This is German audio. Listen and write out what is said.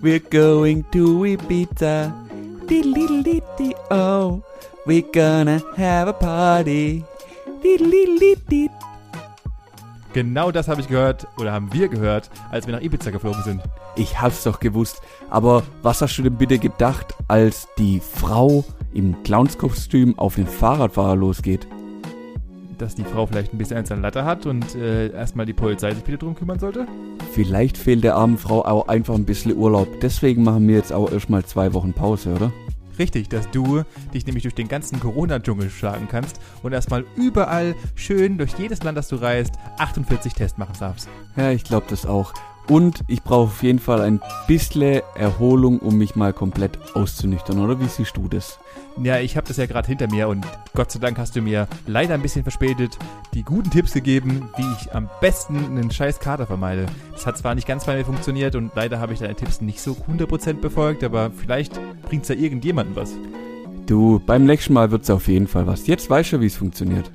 we're going to Ibiza. Oh, we're gonna have a party. Genau das habe ich gehört oder haben wir gehört, als wir nach Ibiza geflogen sind. Ich hab's doch gewusst. Aber was hast du denn bitte gedacht, als die Frau im Clownskostüm auf den Fahrradfahrer losgeht? Dass die Frau vielleicht ein bisschen eins an Latte hat und äh, erstmal die Polizei sich wieder drum kümmern sollte? Vielleicht fehlt der armen Frau auch einfach ein bisschen Urlaub. Deswegen machen wir jetzt auch erstmal zwei Wochen Pause, oder? Richtig, dass du dich nämlich durch den ganzen Corona-Dschungel schlagen kannst und erstmal überall schön durch jedes Land, das du reist, 48 Tests machen darfst. Ja, ich glaube das auch. Und ich brauche auf jeden Fall ein bisschen Erholung, um mich mal komplett auszunüchtern, oder wie siehst du das? Ja, ich habe das ja gerade hinter mir und Gott sei Dank hast du mir leider ein bisschen verspätet die guten Tipps gegeben, wie ich am besten einen scheiß Kater vermeide. Das hat zwar nicht ganz bei mir funktioniert und leider habe ich deine Tipps nicht so 100% befolgt, aber vielleicht bringt's ja irgendjemandem was. Du, beim nächsten Mal wird's auf jeden Fall was. Jetzt weißt du, wie es funktioniert.